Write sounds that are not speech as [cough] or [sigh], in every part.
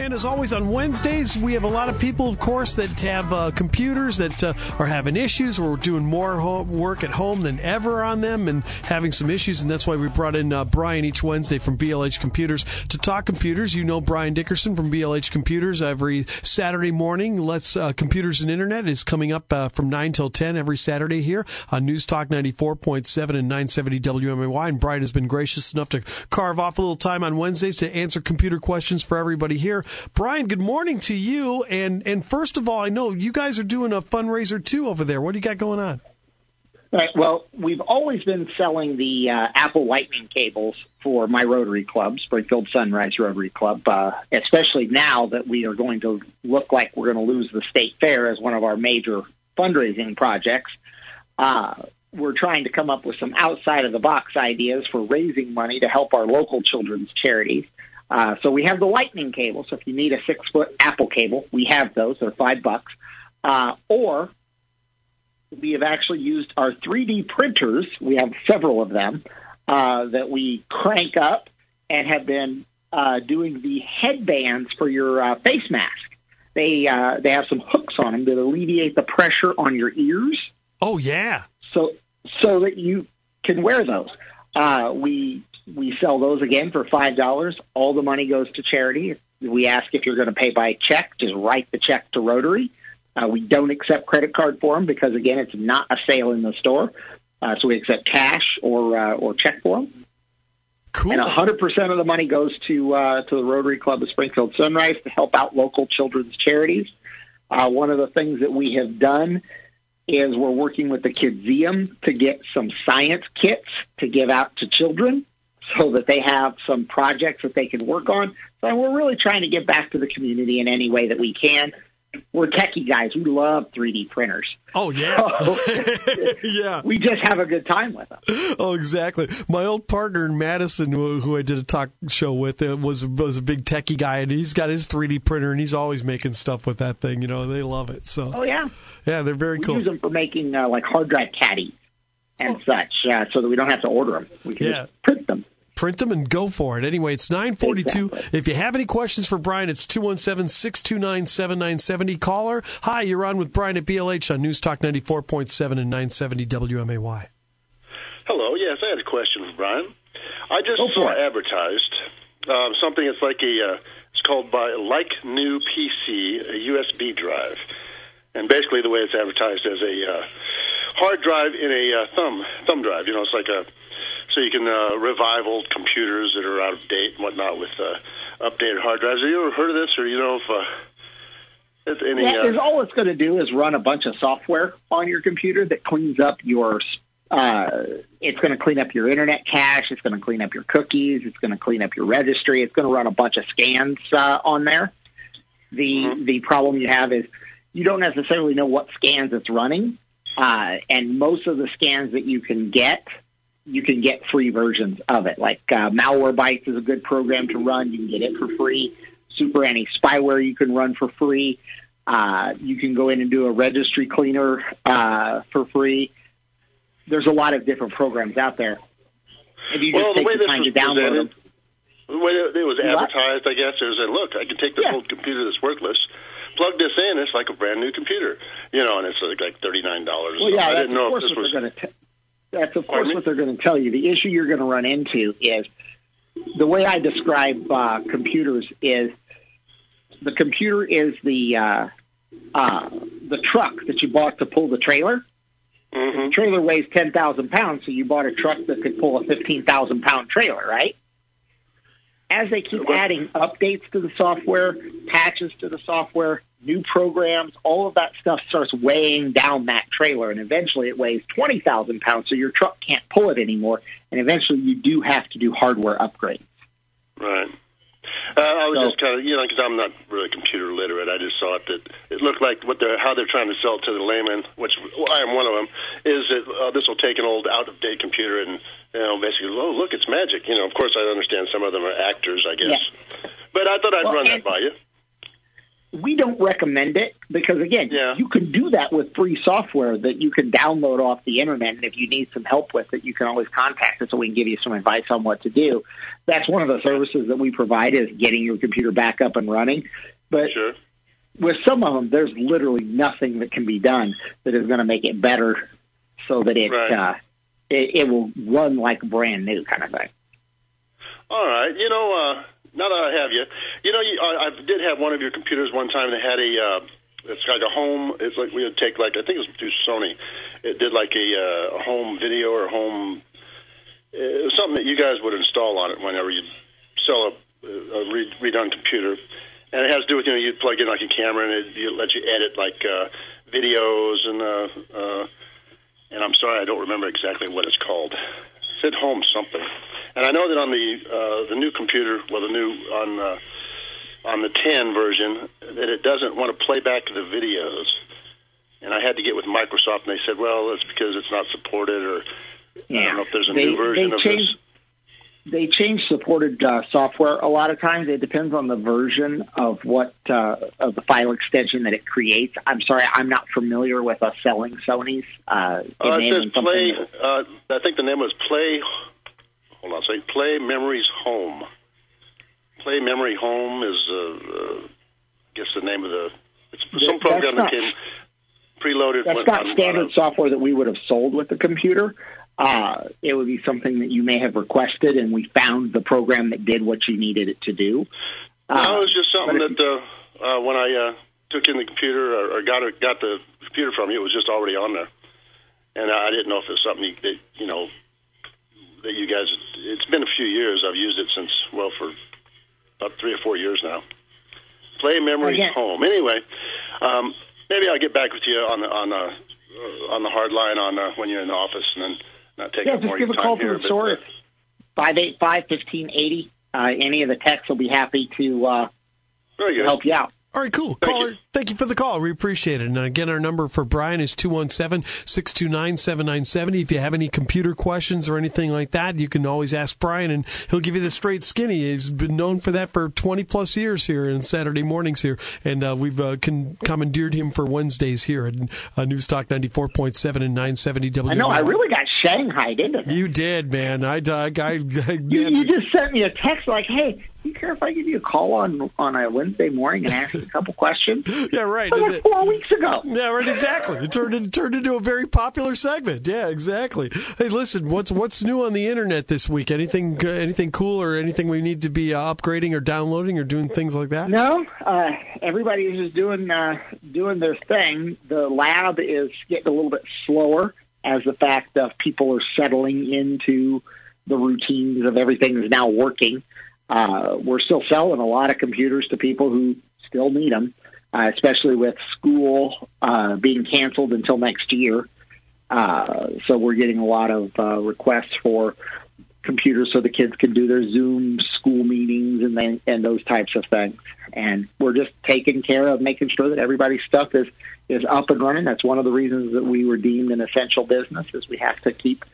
And as always, on Wednesdays, we have a lot of people, of course, that have uh, computers that uh, are having issues. We're doing more work at home than ever on them and having some issues. And that's why we brought in uh, Brian each Wednesday from BLH Computers to talk computers. You know Brian Dickerson from BLH Computers every Saturday morning. Let's uh, Computers and Internet is coming up uh, from 9 till 10 every Saturday here on News Talk 94.7 and 970 WMAY. And Brian has been gracious enough to carve off a little time on Wednesdays to answer computer questions for everybody here. Brian, good morning to you. And and first of all, I know you guys are doing a fundraiser too over there. What do you got going on? Right. Well, we've always been selling the uh, Apple Lightning cables for my Rotary Club, Springfield Sunrise Rotary Club, uh, especially now that we are going to look like we're going to lose the state fair as one of our major fundraising projects. Uh, we're trying to come up with some outside of the box ideas for raising money to help our local children's charities. Uh, so we have the lightning cable. So if you need a six foot Apple cable, we have those. They're five bucks. Uh, or we have actually used our 3D printers. We have several of them uh, that we crank up and have been uh, doing the headbands for your uh, face mask. They uh, they have some hooks on them that alleviate the pressure on your ears. Oh yeah. So so that you can wear those. Uh, we we sell those again for five dollars. All the money goes to charity. We ask if you're going to pay by check, just write the check to Rotary. Uh, we don't accept credit card for them because again, it's not a sale in the store. Uh, so we accept cash or uh, or check for them. Cool. And 100% of the money goes to uh, to the Rotary Club of Springfield Sunrise to help out local children's charities. Uh, one of the things that we have done is we're working with the Kidzeum to get some science kits to give out to children so that they have some projects that they can work on. So we're really trying to give back to the community in any way that we can we're techie guys. We love 3D printers. Oh yeah, So, [laughs] yeah. we just have a good time with them. Oh, exactly. My old partner in Madison, who, who I did a talk show with, uh, was was a big techie guy, and he's got his 3D printer, and he's always making stuff with that thing. You know, they love it. So Oh yeah, yeah, they're very cool. we cool. use them for making uh, like hard drive caddies and such, uh, so that we don't have to order them. We can Yeah. just print them. Print them and go for it. Anyway, it's 942. If you have any questions for Brian, it's 217-629-7970. Caller, hi, you're on with Brian at BLH on News Talk 94.7 and 970 WMAY. Hello. Yes, I had a question for Brian. I just Go for saw it. advertised um, something that's like a uh, it's called by like new PC a USB drive, and basically the way it's advertised as a uh, hard drive in a uh, thumb thumb drive. You know, it's like a so you can uh, revive old computers that are out of date and whatnot with uh, updated hard drives. Have you ever heard of this, or you know if uh, if any? That is Uh, all it's going to do is run a bunch of software on your computer that cleans up your. Uh, it's going to clean up your internet cache. It's going to clean up your cookies. It's going to clean up your registry. It's going to run a bunch of scans uh, on there. The the problem you have is you don't necessarily know what scans it's running, uh, and most of the scans that you can get, you can get free versions of it. Like uh, Malwarebytes is a good program to run. You can get it for free. Super Anti Spyware you can run for free. Uh, you can go in and do a registry cleaner uh, for free. There's a lot of different programs out there. If you just well, the take way the this time was to download them. the way it was advertised, I guess, is that look, I can take this Yeah. old computer that's worthless, plug this in, it's like a brand new computer, you know, and it's like, like thirty nine dollars. Well, yeah, I didn't know if this was. going to. That's of course what they're going to tell you. The issue you're going to run into is the way I describe uh, computers is the computer is the uh, uh, the truck that you bought to pull the trailer. Mhm. The trailer weighs ten thousand pounds, so you bought a truck that could pull a fifteen thousand pound trailer, right? As they keep adding updates to the software, patches to the software, new programs, all of that stuff starts weighing down that trailer, and eventually it weighs twenty thousand pounds, so your truck can't pull it anymore, and eventually you do have to do hardware upgrades. Right. Uh, I was So- just kind of, you know, because I'm not really computer literate. I just thought that it looked like what they're how they're trying to sell to the layman, which well, I am one of them. Is that uh, this will take an old out of date computer and you know basically, oh look, it's magic. You know, of course I understand some of them are actors, I guess, but I thought I'd Well, run and- that by you. We don't recommend it because again, Yeah. you can do that with free software that you can download off the internet. And if you need some help with it, you can always contact us so we can give you some advice on what to do. That's one of the services that we provide is getting your computer back up and running. But Sure. with some of them, there's literally nothing that can be done that is going to make it better so that it, Right. uh, it, it will run like brand new kind of thing. All right. You know, uh, now that I have you, you know, you, I, I did have one of your computers one time that had a. Uh, it's like a home. It's like we would take like I think it was through Sony. It did like a, uh, home video or home. It was something that you guys would install on it whenever you sell a, a re- redone computer, and it has to do with you know you plug in like a camera and it, it lets you edit like uh, videos and uh, uh, and I'm sorry I don't remember exactly what it's called. It said home something. And I know that on the uh, the new computer, well, the new on uh, on the 10 version, that it doesn't want to play back the videos. And I had to get with Microsoft, and they said, well, it's because it's not supported, or I don't know if there's a They- new version they of changed- this. They change supported uh, software a lot of times. It depends on the version of what uh, of the file extension that it creates. I'm sorry, I'm not familiar with us selling Sony's. Uh, Uh, it says play. Uh, I think the name was Play. Hold on, say Play Memories Home. Play Memory Home is, uh, uh, I guess, the name of the. It's That- some program that came preloaded. That's not on- standard on a- software that we would have sold with the computer. Uh, it would be something that you may have requested, and we found the program that did what you needed it to do. No, Uh, it was just something that uh, uh, when I uh, took in the computer or, or got it, got the computer from you, it was just already on there, and I didn't know if it was something that you know that you guys. It's been a few years. I've used it since well for about three or four years now. Play memories Again- home. Anyway, um, maybe I'll get back with you on the on the uh, on the hard line on uh, when you're in the office, and then not take yeah, up more just of give a call time to here. the store. but, uh, Five eight five fifteen eighty. Uh, any of the techs will be happy to uh, very good. help you out. All right, cool. Thank Caller, you. thank you for the call. We appreciate it. And again, our number for Brian is 217-629-7970. If you have any computer questions or anything like that, you can always ask Brian and he'll give you the straight skinny. He's been known for that for 20 plus years here in Saturday mornings here. And uh, we've uh, con- commandeered him for Wednesdays here at uh, News Talk 94.7 and 970 W. I know. I really got shanghaied into this. You did, man. I, I, I, I You, you just sent me a text like, "Hey, you care if I give you a call on on a Wednesday morning and ask you a couple questions?" [laughs] yeah, right. That was like four weeks ago. Yeah, right. Exactly. It turned it turned into a very popular segment. Yeah, exactly. Hey, listen, what's what's new on the internet this week? Anything uh, anything cool or anything we need to be uh, upgrading or downloading or doing things like that? No, uh, everybody is just doing uh, doing their thing. The lab is getting a little bit slower as the fact of people are settling into the routines of everything is now working. Uh, we're still selling a lot of computers to people who still need them, uh, especially with school uh, being canceled until next year. Uh, so we're getting a lot of uh, requests for computers so the kids can do their Zoom school meetings and then and those types of things. And we're just taking care of making sure that everybody's stuff is is up and running. That's one of the reasons that we were deemed an essential business is we have to keep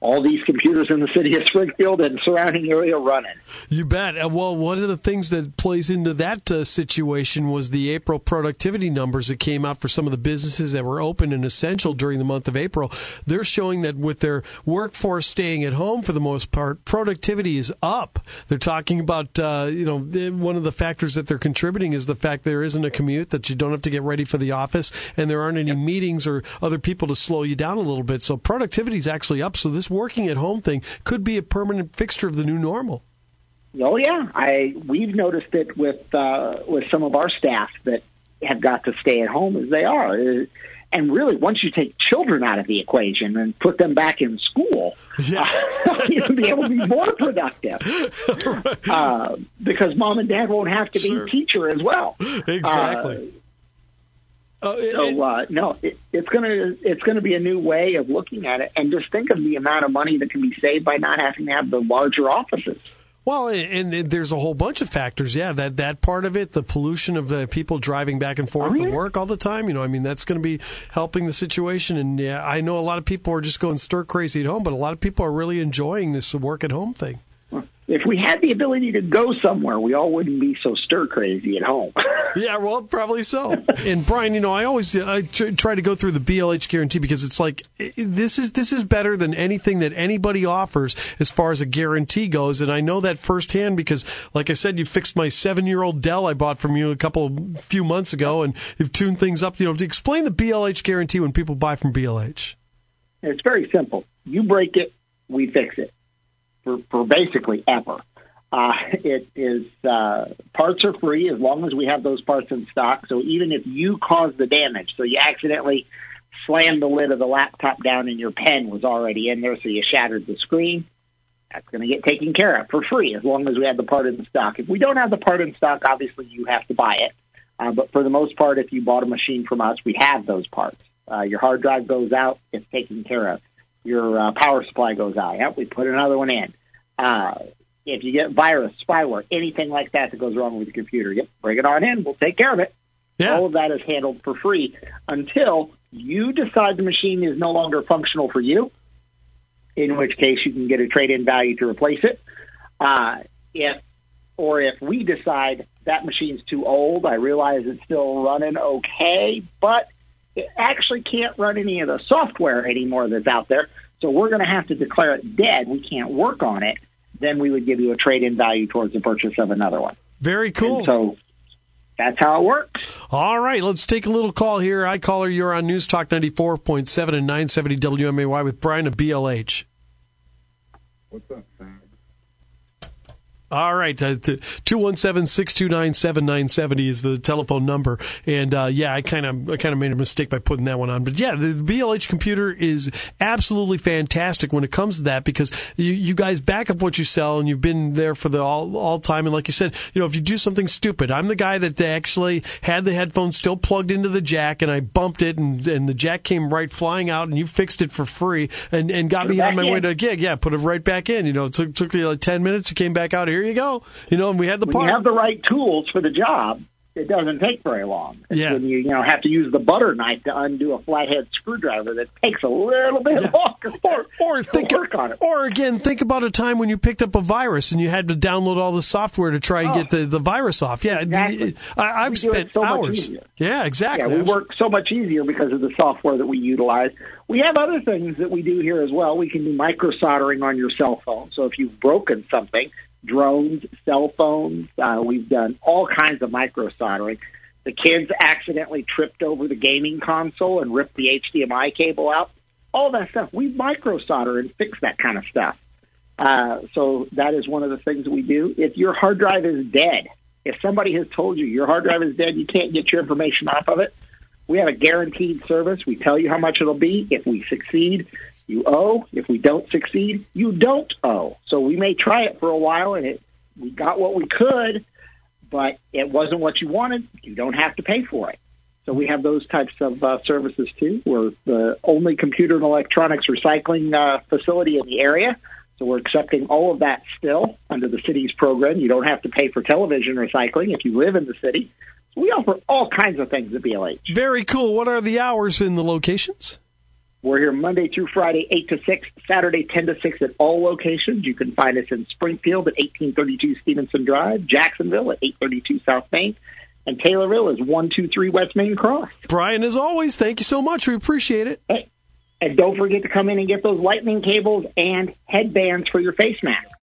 all these computers in the city of Springfield and surrounding area running. You bet. Uh, Well, one of the things that plays into that uh, situation was the April productivity numbers that came out for some of the businesses that were open and essential during the month of April. They're showing that with their workforce staying at home for the most part, productivity is up. They're talking about, uh, you know, one of the factors that they're contributing is the fact there isn't a commute, that you don't have to get ready for the office, and there aren't any meetings or other people to slow you down a little bit. So productivity is actually up. So this working at home thing could be a permanent fixture of the new normal. Oh yeah, I we've noticed it with uh, with some of our staff that have got to stay at home as they are. Uh, And really, once you take children out of the equation and put them back in school, Yeah. [laughs] uh, you'll be able to be more productive [laughs] uh, because mom and dad won't have to be teacher as well. Exactly. Uh, it- So uh, no, it, it's gonna it's gonna be a new way of looking at it, and just think of the amount of money that can be saved by not having to have the larger offices. well, and, and there's a whole bunch of factors. Yeah, that that part of it, the pollution of the people driving back and forth Oh, to work all the time. You know, I mean, that's going to be helping the situation. And yeah, I know a lot of people are just going stir crazy at home, but a lot of people are really enjoying this work at home thing. If we had the ability to go somewhere, we all wouldn't be so stir crazy at home. [laughs] yeah, well, probably so. and Brian, you know, I always I try to go through the BLH guarantee because it's like this is this is better than anything that anybody offers as far as a guarantee goes. And I know that firsthand because, like I said, you fixed my seven year old Dell I bought from you a couple few months ago, and you've tuned things up. You know, to explain the BLH guarantee when people buy from BLH. It's very simple. You break it, we fix it for, for basically ever. Uh, it is uh, parts are free as long as we have those parts in stock. So even if you cause the damage, so you accidentally slammed the lid of the laptop down and your pen was already in there, so you shattered the screen, that's going to get taken care of for free as long as we have the part in stock. If we don't have the part in stock, obviously you have to buy it. Uh, but for the most part, if you bought a machine from us, we have those parts. Uh, your hard drive goes out, it's taken care of your uh, power supply goes out. Yep, we put another one in. Uh, if you get virus, spyware, anything like that that goes wrong with the computer, yep, bring it on in. We'll take care of it. Yeah. All of that is handled for free until you decide the machine is no longer functional for you, in which case you can get a trade-in value to replace it. Uh, if or if we decide that machine's too old, I realize it's still running okay, but actually can't run any of the software anymore that's out there. So we're going to have to declare it dead. We can't work on it. Then we would give you a trade-in value towards the purchase of another one. Very cool. And so that's how it works. All right, let's take a little call here. I caller, you're on News Talk 94.7 and 970 WMAY with Brian of BLH. What's up, Sam? All right, uh, two one seven six two nine seven nine seventy is the telephone number, and uh, yeah, I kind of I kind of made a mistake by putting that one on, but yeah, the BLH computer is absolutely fantastic when it comes to that because you, you guys back up what you sell, and you've been there for the all all time, and like you said, you know if you do something stupid, I'm the guy that actually had the headphones still plugged into the jack, and I bumped it, and and the jack came right flying out, and you fixed it for free, and and got put me on my in. way to a gig, yeah, put it right back in, you know, it took took me like ten minutes, it came back out here here you go. You know, and we had the when part. you have the right tools for the job, it doesn't take very long. yeah. When you you know have to use the butter knife to undo a flathead screwdriver, that takes a little bit yeah. longer. Or or think work on it. Or again, think about a time when you picked up a virus and you had to download all the software to try and oh, get the, the virus off. Yeah, exactly. I, have spent so hours. Yeah, exactly. Yeah, we work so much easier because of the software that we utilize. We have other things that we do here as well. We can do micro soldering on your cell phone. So if you've broken something drones, cell phones. Uh, we've done all kinds of micro soldering. The kids accidentally tripped over the gaming console and ripped the HDMI cable out. All that stuff. We micro solder and fix that kind of stuff. Uh, so that is one of the things that we do. If your hard drive is dead, if somebody has told you your hard drive is dead, you can't get your information off of it, we have a guaranteed service. We tell you how much it'll be. If we succeed, you owe. If we don't succeed, you don't owe. So we may try it for a while and it, we got what we could, but it wasn't what you wanted. You don't have to pay for it. So we have those types of uh, services too. We're the only computer and electronics recycling uh, facility in the area. So we're accepting all of that still under the city's program. You don't have to pay for television recycling if you live in the city. We offer all kinds of things at BLH. Very cool. What are the hours in the locations? We're here Monday through Friday, 8 to 6, Saturday, 10 to 6 at all locations. You can find us in Springfield at 1832 Stevenson Drive, Jacksonville at 832 South Main, and Taylorville is 123 West Main Cross. Brian, as always, thank you so much. We appreciate it. And don't forget to come in and get those lightning cables and headbands for your face mask.